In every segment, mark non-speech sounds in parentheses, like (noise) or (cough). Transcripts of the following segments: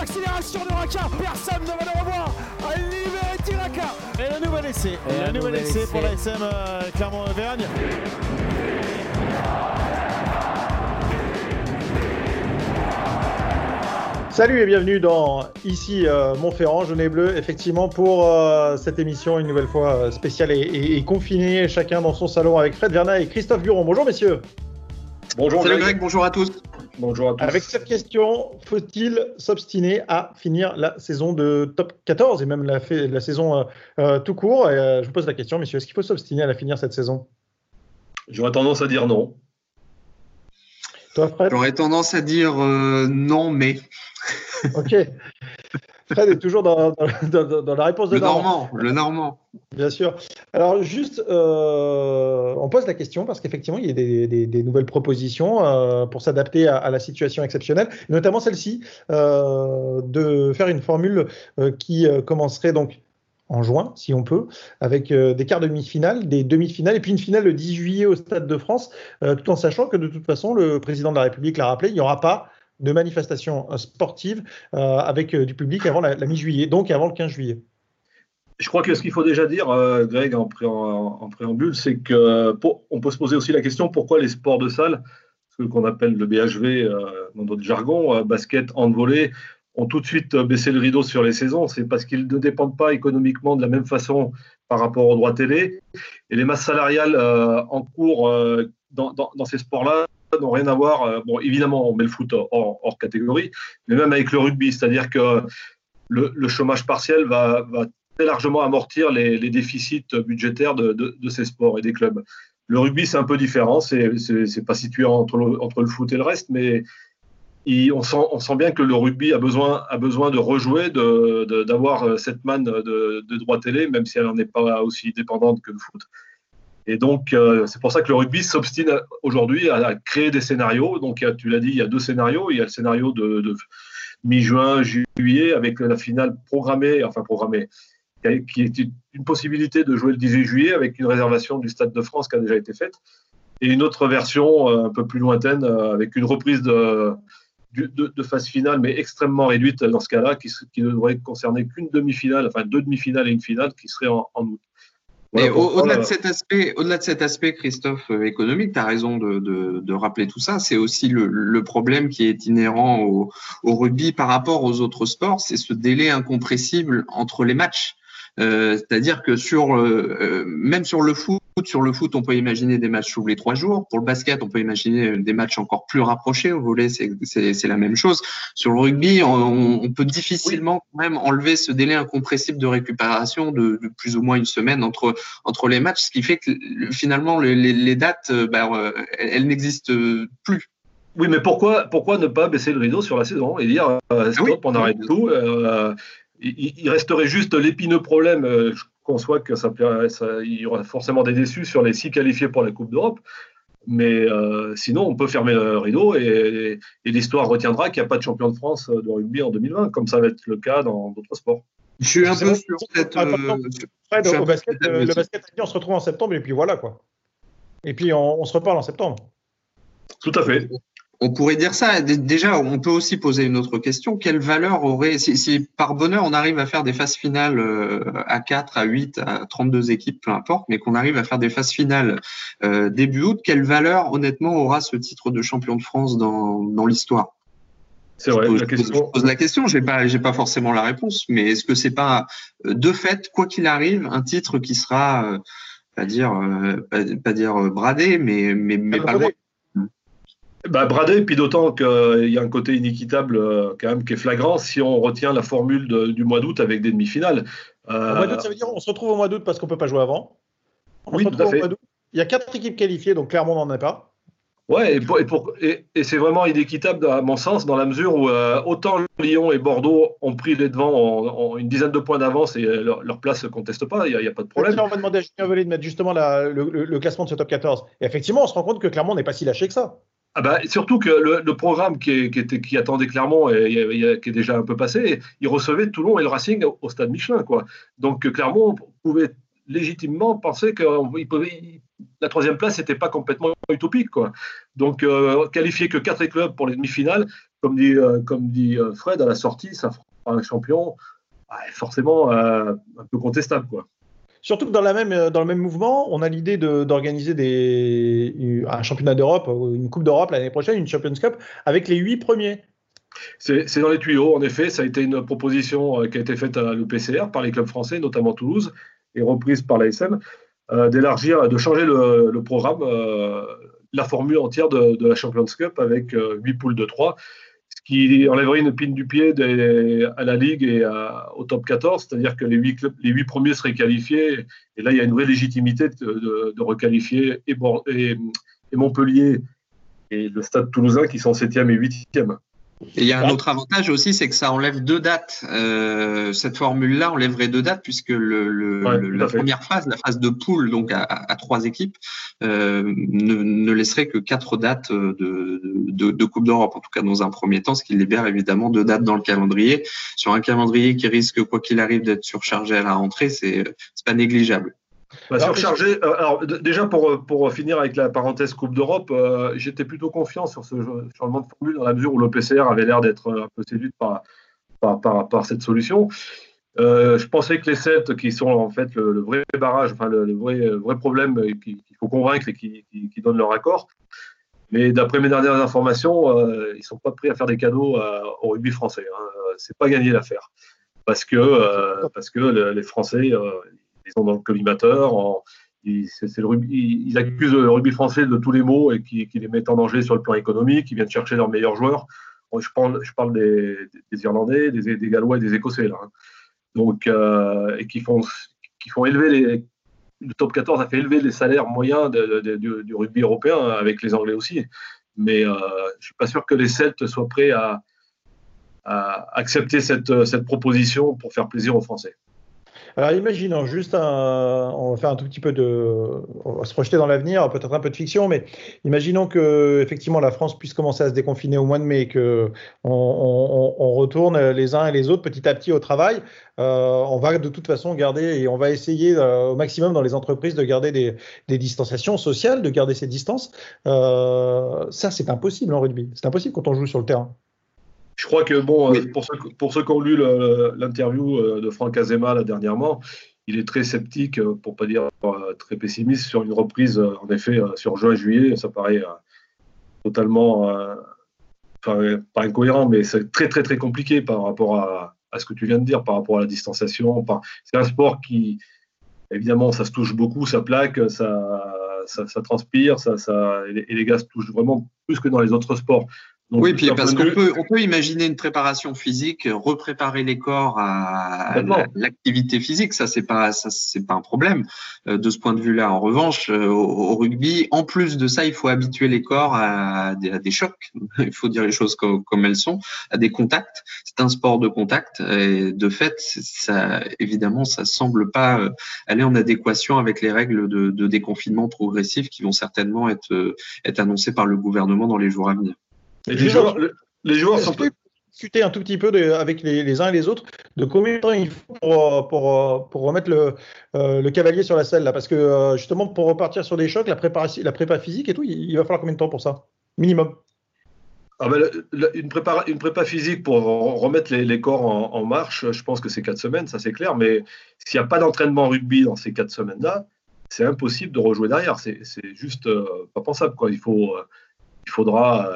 l'accélération de Raka. Personne ne va le revoir. Liberty Raka. Et le nouvel essai. Et le nouvel essai pour la SM euh, Clermont-Auvergne. Salut et bienvenue dans ici euh, Montferrand, Jeunet Bleu, effectivement pour euh, cette émission une nouvelle fois euh, spéciale et, et- et confinée, chacun dans son salon avec Fred Verna et Christophe Buron. Bonjour messieurs. Bonjour Salut. Greg, bonjour à tous. Bonjour à tous. Avec cette question, faut-il s'obstiner à finir la saison de top 14 et même la, saison euh, euh, tout court? Et, euh, Je vous pose la question, messieurs, est-ce qu'il faut s'obstiner à la finir cette saison? J'aurais tendance à dire non. Toi Fred? J'aurais tendance à dire euh, non, mais Ok. (laughs) Fred est toujours dans, dans- dans- dans la réponse de le Normand. normand, le normand. Bien sûr. Alors juste, euh, on pose la question parce qu'effectivement, il y a des, des- des nouvelles propositions euh, pour s'adapter à, à la situation exceptionnelle, notamment celle-ci, euh, de faire une formule qui commencerait donc en juin, si on peut, avec euh, des quarts de demi-finale, des demi-finales, et puis une finale le 10 juillet au Stade de France, euh, tout en sachant que de toute façon, le président de la République l'a rappelé, il n'y aura pas de manifestation euh, sportive euh, avec euh, du public avant la, mi-juillet, donc avant le 15 juillet. Je crois que ce qu'il faut déjà dire, Greg, en, pré- en- en préambule, c'est que pour- on peut se poser aussi la question pourquoi les sports de salle, ce qu'on appelle le BHV dans notre jargon, euh, basket, handvolley, ont tout de suite baissé le rideau sur les saisons. C'est parce qu'ils ne dépendent pas économiquement de la même façon par rapport aux droits télé. Et les masses salariales en cours dans ces sports-là n'ont rien à voir. euh, bon, évidemment, on met le foot hors, catégorie, mais même avec le rugby, c'est-à-dire que le, chômage partiel va, très largement amortir les, déficits budgétaires de, ces sports et des clubs. Le rugby, c'est un peu différent, c'est c'est- c'est pas situé entre le, foot et le reste, mais on, sent, bien que le rugby a besoin, de rejouer, d'avoir euh, cette manne de, droits télé, même si elle n'en est pas aussi dépendante que le foot. Et donc, euh, c'est pour ça que le rugby s'obstine aujourd'hui à, créer des scénarios. Donc, tu l'as dit, il y a deux scénarios. Il y a le scénario de, mi-juin, juillet, avec la finale programmée, enfin programmée, qui est une possibilité de jouer le 18 juillet avec une réservation du Stade de France qui a déjà été faite, et une autre version euh, un peu plus lointaine euh, avec une reprise de, de, de phase finale, mais extrêmement réduite dans ce cas-là, qui, ne devrait concerner qu'une demi-finale, enfin deux demi-finales et une finale qui serait en août. Mais Voilà au- au-delà de cet aspect, au-delà de cet aspect, Christophe, euh, économique, tu as raison de, de, de rappeler tout ça. C'est aussi le, le problème qui est inhérent au, au rugby par rapport aux autres sports, c'est ce délai incompressible entre les matchs. Euh, C'est-à-dire que sur euh, euh, même sur le foot, sur le foot, on peut imaginer des matchs tous les trois jours. Pour le basket, on peut imaginer des matchs encore plus rapprochés. Au volet, c'est- la même chose. Sur le rugby, on, on peut difficilement quand même enlever ce délai incompressible de récupération de, de plus ou moins une semaine entre entre les matchs, ce qui fait que le- finalement les, les- les dates, bah, euh, elles, elles n'existent plus. Oui, mais pourquoi, pourquoi ne pas baisser le rideau sur la saison et dire euh, stop, Oui. on arrête tout euh, il, il resterait juste l'épineux problème. euh, je conçois que ça, ça- il y aura forcément des déçus sur les six qualifiés pour la Coupe d'Europe. Mais euh, sinon, on peut fermer le rideau et, et l'histoire retiendra qu'il n'y a pas de champion de France de rugby en 2020, comme ça va être le cas dans d'autres sports. Je suis un peu bon. sur cette. Ah, euh, au peu basket, euh, le aussi. basket, on se retrouve en septembre et puis voilà quoi. Et puis on, on se reparle en septembre. Tout à fait. On pourrait dire ça. Dé- Déjà, on peut aussi poser une autre question. Quelle valeur aurait, si, si par bonheur on arrive à faire des phases finales euh, à 4, à 8, à 32 équipes, peu importe, mais qu'on arrive à faire des phases finales euh, début août, quelle valeur honnêtement aura ce titre de champion de France dans, dans l'histoire? C'est vrai. je, La pose, question, je pose la question, j'ai pas, j'ai pas forcément la réponse, mais est-ce que c'est pas euh, de fait, quoi qu'il arrive, un titre qui sera, euh, pas dire, euh, pas, pas dire bradé, mais mais, mais pas loin? Bah, bradé, puis d'autant qu'il y a un côté inéquitable euh, quand même qui est flagrant si on retient la formule de- du mois d'août avec des demi-finales. Euh, Au mois d'août, ça veut dire on se retrouve au mois d'août parce qu'on peut pas jouer avant. On Oui, se tout retrouve à fait. au mois d'août. Il y a quatre équipes qualifiées, donc clairement on n'en a pas. Ouais, et, pour- et, pour- et- et c'est vraiment inéquitable à mon sens, dans la mesure où euh, autant Lyon et Bordeaux ont pris les devants en, en une dizaine de points d'avance et leur, leur place ne conteste pas, il n'y a, il y a pas de problème. On va demander à Julien de mettre justement la- le, le- le classement de ce top 14. Et effectivement, on se rend compte que Clermont n'est pas si lâché que ça. Ah bah, surtout que le, programme qui, était, qui attendait Clermont et, qui est déjà un peu passé, il recevait Toulon et le Racing au, stade Michelin. Quoi. Donc euh, Clermont pouvait légitimement penser que il- la troisième place n'était pas complètement utopique. Quoi. Donc euh, qualifier que quatre clubs pour les demi-finales, comme dit, comme dit Fred, à la sortie, ça fera un champion forcément un peu contestable. Quoi. Surtout que même, dans le même mouvement, on a l'idée d'organiser un championnat d'Europe, une Coupe d'Europe l'année prochaine, une Champions Cup, avec les huit premiers. C'est dans les tuyaux, en effet. Ça a été une proposition qui a été faite à l'UPCR par les clubs français, notamment Toulouse, et reprise par l'ASM, euh, d'élargir, de changer le, programme, euh, la formule entière de, la Champions Cup avec euh, huit poules de 3, ce qui enlèverait une pine du pied à la Ligue et au top 14, c'est-à-dire que les huit, clubs, les huit premiers seraient qualifiés, et là il y a une vraie légitimité de, requalifier et, Montpellier et le Stade toulousain qui sont 7e et 8e. Et il y a un autre avantage aussi, c'est que ça enlève deux dates. Euh, cette formule-là enlèverait deux dates puisque le, la première phase, la phase de poule, donc à, trois équipes, euh, ne, laisserait que quatre dates de, de, Coupe d'Europe, en tout cas dans un premier temps, ce qui libère évidemment deux dates dans le calendrier. Sur un calendrier qui risque, quoi qu'il arrive, d'être surchargé à la rentrée, c'est pas négligeable. Bah, surchargé. Euh, alors, déjà, pour, pour finir avec la parenthèse Coupe d'Europe, euh, j'étais plutôt confiant sur ce changement de formule dans la mesure où le PCR avait l'air d'être un peu séduit par, par, par, cette solution. Euh, je pensais que les Celtes, qui sont en fait le, vrai barrage, enfin le, vrai, vrai, problème qu'il faut convaincre et qui, qui, donnent leur accord, mais d'après mes dernières informations, ils ne sont pas prêts à faire des cadeaux au rugby français. Hein. C'est pas gagné l'affaire. Parce que, parce que les Français, ils sont dans le collimateur. ils, accusent le rugby français de tous les maux et qui, les mettent en danger sur le plan économique. Ils viennent chercher leurs meilleurs joueurs. Je parle, des, Irlandais, des, Gallois et des Écossais. Hein. Donc, euh, et qui font, qui font élever. Le top 14 a fait élever les salaires moyens du, rugby européen, avec les Anglais aussi. Mais euh, je ne suis pas sûr que les Celtes soient prêts à, accepter cette proposition pour faire plaisir aux Français. Alors imaginons juste on va faire un tout petit peu de, on va se projeter dans l'avenir, peut-être un peu de fiction, mais imaginons que effectivement la France puisse commencer à se déconfiner au mois de mai, que on, retourne les uns et les autres petit à petit au travail. Euh, on va de toute façon garder et on va essayer euh, au maximum dans les entreprises de garder des, distanciations sociales, de garder ces distances. Euh, ça, c'est impossible en rugby. C'est impossible quand on joue sur le terrain. Je crois que, bon, euh, pour, ceux, pour ceux qui ont lu l'interview euh, de Franck Azema là, dernièrement, il est très sceptique, euh, pour pas dire très pessimiste, sur une reprise, en effet, sur juin-juillet. Ça paraît totalement, enfin, pas incohérent, mais c'est très, très, très compliqué par rapport à, à, ce que tu viens de dire, par rapport à la distanciation. C'est un sport qui, évidemment, ça se touche beaucoup, ça plaque, ça, ça, ça transpire, ça, ça, et les gars se touchent vraiment plus que dans les autres sports oui, puis parce qu'on peut, on peut imaginer une préparation physique, repréparer les corps à, l'activité physique, ça c'est pas, ça c'est pas un problème euh, de ce point de vue-là. En revanche, euh, au, rugby, en plus de ça, il faut habituer les corps à des, à des chocs. (laughs) Il faut dire les choses comme, comme, elles sont, à des contacts. C'est un sport de contact et de fait, ça, évidemment, ça semble pas euh, aller en adéquation avec les règles de, de déconfinement progressif qui vont certainement être, être annoncées par le gouvernement dans les jours à venir les, joueurs, les joueurs sont discuter un tout petit peu avec les, uns et les autres de combien de temps il faut pour, pour, pour remettre le, euh, le, cavalier sur la selle là? Parce que euh, justement pour repartir sur des chocs la prépa, la prépa physique et tout il, va falloir combien de temps pour ça? Minimum ah ben, une, prépa, une prépa physique pour remettre les, corps en, marche, je pense que c'est quatre semaines, ça c'est clair, mais s'il n'y a pas d'entraînement rugby dans ces quatre semaines-là, c'est impossible de rejouer derrière. C'est juste euh, pas pensable. Quoi. Il, faut, il faudra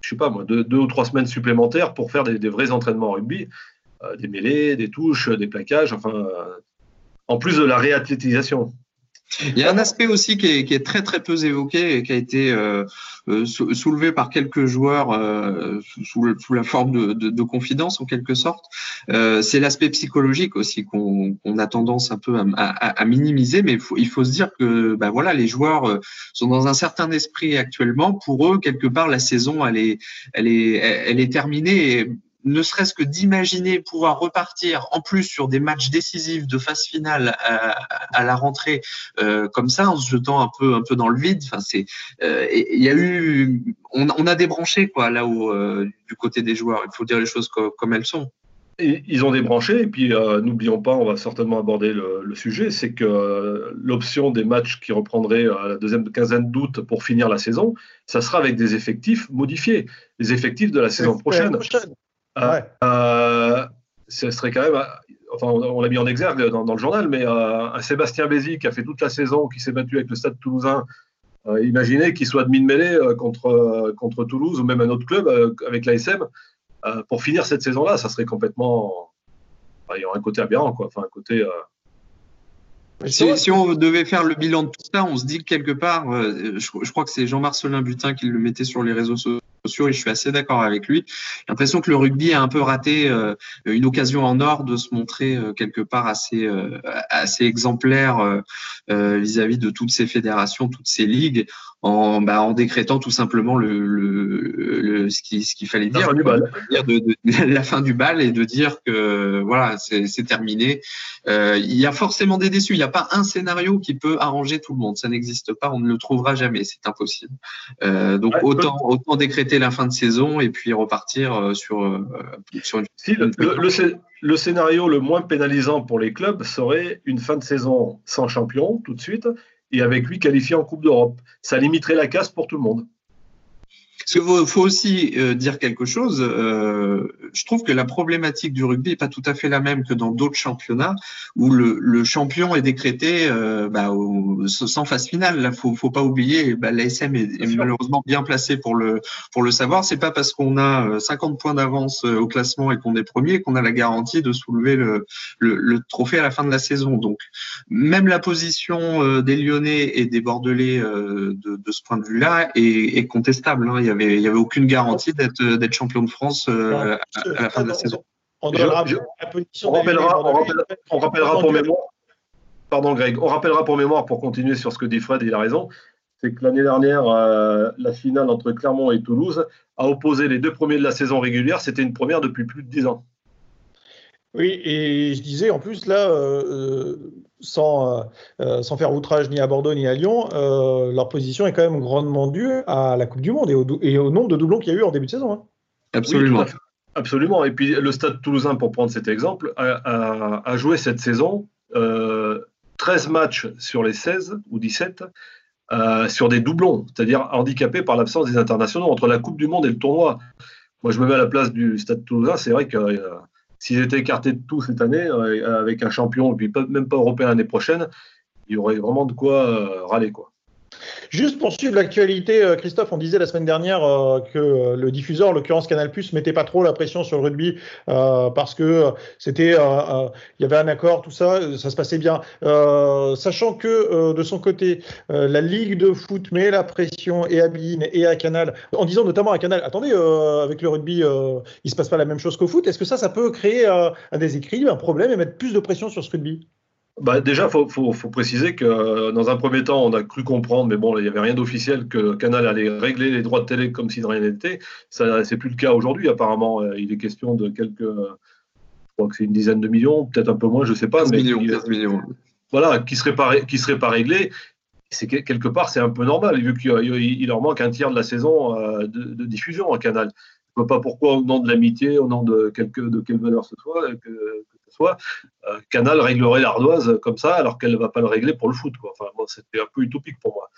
je sais pas moi, deux, ou trois semaines supplémentaires pour faire des, vrais entraînements rugby, euh, des mêlées, des touches, des plaquages, enfin, euh, en plus de la réathlétisation. Il y a un aspect aussi qui est, très très peu évoqué et qui a été euh, soulevé par quelques joueurs sous, la forme de, confidence en quelque sorte. c'est l'aspect psychologique aussi qu'on a tendance un peu à, minimiser, mais il faut, il faut se dire que ben voilà, les joueurs sont dans un certain esprit actuellement. Pour eux, quelque part, la saison elle est, elle est, elle est terminée. Ne serait-ce que d'imaginer pouvoir repartir en plus sur des matchs décisifs de phase finale à, la rentrée euh, comme ça en se jetant un peu un peu dans le vide. Enfin c'est euh, il y a eu on, a débranché quoi là où euh, du côté des joueurs. Il faut dire les choses comme elles sont. Ils ont débranché, et puis euh, n'oublions pas, on va certainement aborder le, sujet, c'est que euh, l'option des matchs qui reprendraient à la deuxième quinzaine d'août pour finir la saison, ça sera avec des effectifs modifiés, les effectifs de la saison prochaine. Euh, ce serait quand même, enfin on, l'a mis en exergue dans, le journal, mais un Sébastien Bézi qui a fait toute la saison, qui s'est battu avec le Stade toulousain, imaginez qu'il soit demi de mêlée contre, contre Toulouse ou même un autre club avec l'ASM. Euh, pour finir cette saison-là, ça serait complètement. il y aurait un côté aberrant, quoi. Enfin, un côté. Euh, si, on devait faire le bilan de tout ça, on se dit que quelque part, euh, je, crois que c'est Jean-Marcelin Butin qui le mettait sur les réseaux sociaux et je suis assez d'accord avec lui. J'ai l'impression que le rugby a un peu raté une occasion en or de se montrer quelque part assez, assez exemplaire vis-à-vis de toutes ces fédérations, toutes ces ligues en, bah, en décrétant tout simplement le, le, ce qu'il ce qu'il fallait dire, la fin, de, de, la fin du bal et de dire que voilà c'est terminé. Euh, il y a forcément des déçus. Il n'y a pas un scénario qui peut arranger tout le monde. Ça n'existe pas. On ne le trouvera jamais. C'est impossible. Euh, donc autant autant décréter la fin de saison et puis repartir euh, sur euh, sur une. Si, le, le, le scénario le moins pénalisant pour les clubs serait une fin de saison sans champion tout de suite et avec lui qualifié en Coupe d'Europe. Ça limiterait la casse pour tout le monde. Parce qu'il faut, aussi euh, dire quelque chose. Euh, je trouve que la problématique du rugby n'est pas tout à fait la même que dans d'autres championnats où le, le champion est décrété euh, bah, sans phase finale. Là, faut, faut pas oublier, bah, l'ASM est, est malheureusement bien placé pour le pour le savoir. C'est pas parce qu'on a 50 points d'avance au classement et qu'on est premier qu'on a la garantie de soulever le, le, le, trophée à la fin de la saison. Donc, même la position des Lyonnais et des Bordelais de, de ce point de vue-là est, est contestable. Hein. Il y avait il n'y avait aucune garantie d'être d'être champion de France euh, à, la fin de la saison. On, rappellera, on rappellera, pour mémoire. Pardon Greg, on rappellera pour mémoire pour continuer sur ce que dit Fred, il a raison. C'est que l'année dernière, euh, la finale entre Clermont et Toulouse a opposé les deux premiers de la saison régulière. C'était une première depuis plus de dix ans. Oui, et je disais en plus là, euh, sans, euh, sans faire outrage ni à Bordeaux ni à Lyon, euh, leur position est quand même grandement due à la Coupe du Monde et au, et au nombre de doublons qu'il y a eu en début de saison. Hein. Absolument. absolument. Et puis le Stade toulousain, pour prendre cet exemple, a, a, joué cette saison 13 matchs sur les 16 ou 17 sur des doublons, c'est-à-dire handicapés par l'absence des internationaux entre la Coupe du Monde et le tournoi. Moi, je me mets à la place du Stade toulousain, c'est vrai que S'ils étaient écartés de tout cette année, euh, avec un champion, et puis même pas européen l'année prochaine, il y aurait vraiment de quoi euh, râler. Quoi. Juste pour suivre l'actualité, euh, Christophe, on disait la semaine dernière euh, que euh, le diffuseur, en l'occurrence Canal+, mettait pas trop la pression sur le rugby parce que c'était, il y avait un accord, tout ça, ça se passait bien. sachant que de son côté, la Ligue de foot met la pression et à Bein et à Canal, en disant notamment à Canal, attendez, avec le rugby, il se passe pas la même chose qu'au foot. Est-ce que ça, ça peut créer un déséquilibre, un problème et mettre plus de pression sur ce rugby? Bah déjà, il faut, faut, faut, préciser que euh, dans un premier temps, on a cru comprendre, mais bon, il n'y avait rien d'officiel, que Canal allait régler les droits de télé comme si de rien n'était. Ça, c'est plus le cas aujourd'hui, apparemment. Euh, il est question de quelques, je crois que c'est une dizaine de millions, peut-être un peu moins, je ne sais pas. 15 mais millions, 15 millions. Voilà, qui ne serait pas, qui serait pas réglé. C'est quelque part, c'est un peu normal, vu qu'il leur manque un tiers de la saison euh, de, de diffusion à Canal. Je ne vois pas pourquoi, au nom de l'amitié, au nom de, quelque, de quelle valeur ce soit, que, soit, euh, Canal réglerait l'ardoise comme ça, alors qu'elle ne va pas le régler pour le foot. Quoi. Enfin, c'était un peu utopique pour moi.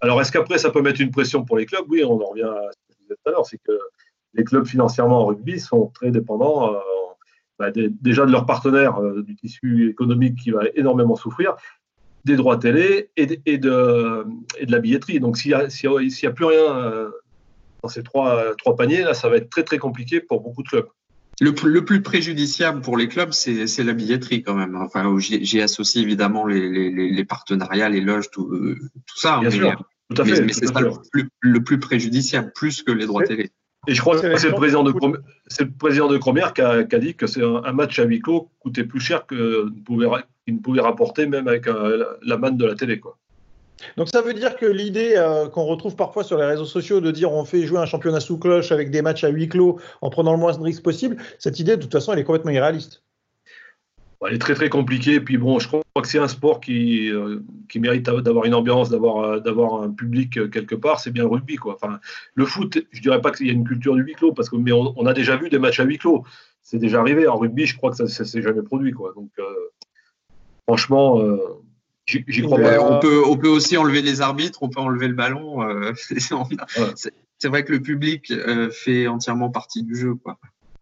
Alors, est-ce qu'après, ça peut mettre une pression pour les clubs? Oui, on en revient à ce que je disais tout à l'heure, c'est que les clubs financièrement en rugby sont très dépendants euh, bah, déjà de leurs partenaires, euh, du tissu économique qui va énormément souffrir, des droits télé et de, la billetterie. Donc, s'il n'y a, a, plus rien dans ces trois, trois paniers, là, ça va être très, très compliqué pour beaucoup de clubs. Le, le, plus préjudiciable pour les clubs, c'est la billetterie quand même. Enfin, j'y associe évidemment les, les, les, partenariats, les loges, tout, euh, tout ça. Bien sûr, tout à fait. Mais, c'est ça le plus, le plus, préjudiciable, plus que les droits télé. Et je crois que c'est le président de le président de Cromière qui a, qui a dit que c'est un, match à huis clos coûtait plus cher qu'il ne pouvait, ne pouvait rapporter même avec euh, la manne de la télé. Quoi. Donc ça veut dire que l'idée euh, qu'on retrouve parfois sur les réseaux sociaux de dire on fait jouer un championnat sous cloche avec des matchs à huis clos en prenant le moins de risques possible, cette idée de toute façon elle est complètement irréaliste. Elle est très très compliquée. Puis bon, je crois que c'est un sport qui, euh, qui mérite d'avoir une ambiance, d'avoir euh, un public quelque part. C'est bien le rugby quoi. Enfin, le foot, je dirais pas qu'il y a une culture du huis clos parce que mais on, a déjà vu des matchs à huis clos. c'est déjà arrivé. En rugby, je crois que ça ne s'est jamais produit. Quoi. Donc, franchement, j'y crois pas. On peut, on peut aussi enlever les arbitres, on peut enlever le ballon. (laughs) c'est vrai que le public fait entièrement partie du jeu. Quoi.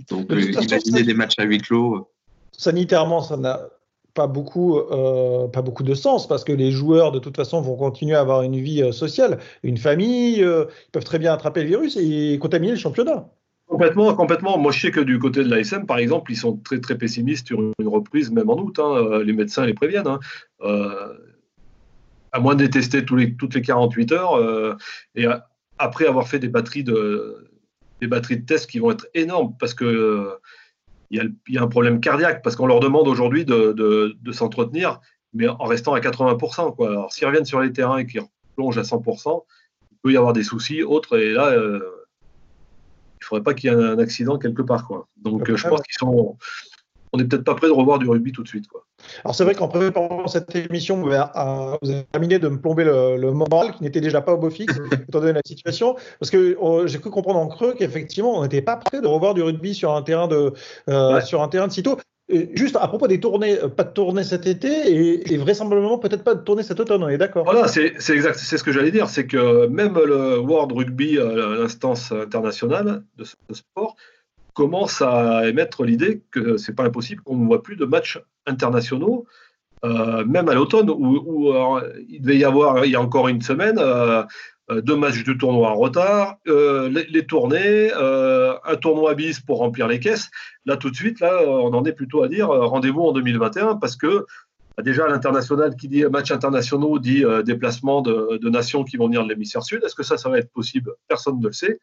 Donc, imaginer des matchs à huis clos. Sanitairement, ça n'a pas beaucoup, euh, pas beaucoup de sens parce que les joueurs, de toute façon, vont continuer à avoir une vie euh, sociale, une famille. Euh, ils peuvent très bien attraper le virus et contaminer le championnat. Complètement, complètement. Moi, je sais que du côté de l'ASM, par exemple, ils sont très, très pessimistes sur une reprise, même en août. Hein. Les médecins les préviennent. Hein. à moins de tester les, toutes les 48 heures et après avoir fait des batteries de, tests qui vont être énormes parce que il y, a, un problème cardiaque parce qu'on leur demande aujourd'hui de, s'entretenir, mais en restant à 80%. Quoi. Alors, s'ils reviennent sur les terrains et qu'ils plongent à 100%, il peut y avoir des soucis autres. Et là, euh, ne faudrait pas qu'il y ait un accident quelque part. Quoi. Donc, je pense qu'ils sont. On n'est peut-être pas prêt de revoir du rugby tout de suite. Quoi. Alors c'est vrai qu'en préparant cette émission, vous avez, terminé de me plomber le, moral qui n'était déjà pas au beau fixe, (laughs) étant donné la situation, parce que oh, j'ai cru comprendre en creux qu'effectivement on n'était pas prêt de revoir du rugby sur un terrain de euh, sur un terrain de sitôt. Juste à propos des tournées, euh, pas de tournée cet été et, vraisemblablement peut-être pas de tournée cet automne, on est d'accord? Voilà, c'est exact, c'est ce que j'allais dire, c'est que même le World Rugby, euh, l'instance internationale de ce sport, commence à émettre l'idée que c'est pas impossible qu'on ne voit plus de matchs internationaux, euh, même à l'automne, où, il devait y avoir, il y a encore une semaine, deux matchs de tournoi en retard, les, tournées, un tournoi bis pour remplir les caisses. Là, tout de suite, là, on en est plutôt à dire rendez-vous en 2021 parce que déjà l'international qui dit match internationaux dit déplacement de, de, nations qui vont venir de l'hémisphère sud. Est-ce que ça, ça va être possible? Personne ne le sait.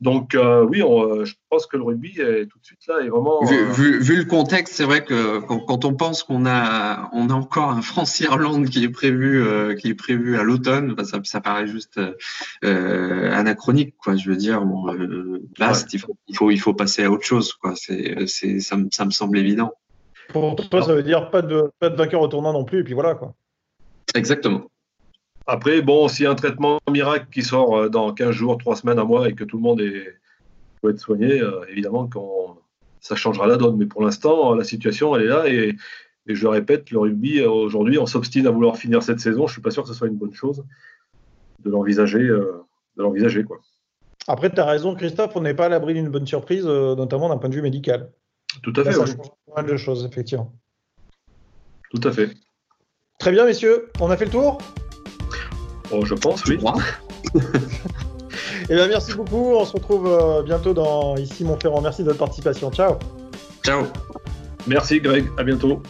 Donc euh, oui, euh, je pense que le rugby est tout de suite là est vraiment. Vu, euh, le contexte, c'est vrai que quand, on pense qu'on a on a encore un France-Irlande qui est prévu qui est prévu à l'automne, bah, ça, ça, paraît juste anachronique quoi. Je veux dire, bon, là il, faut, il faut il faut passer à autre chose quoi. C'est c'est ça, ça, me semble évident. Pour toi, ça veut dire pas de pas de vainqueur au tournant non plus et puis voilà quoi. Exactement. Après, bon, s'il y a un traitement miracle qui sort euh, dans 15 jours, 3 semaines, un mois et que tout le monde est, peut être soigné, euh, évidemment, ça changera la donne. Mais pour l'instant, la situation, elle est là. Et, je le répète, le rugby, euh, aujourd'hui, on s'obstine à vouloir finir cette saison. Je ne suis pas sûr que ce soit une bonne chose de l'envisager. de l'envisager quoi. Après, tu as raison, Christophe, on n'est pas à l'abri d'une bonne surprise, notamment d'un point de vue médical. Tout à fait. Ça change pas mal de choses, effectivement. Tout à fait. Très bien, messieurs, on a fait le tour? Oh, je pense, oui. Eh bien, merci beaucoup. On se retrouve euh, bientôt dans Ici Montferrand. Merci de votre participation. Ciao. Ciao. Merci, Greg. À bientôt.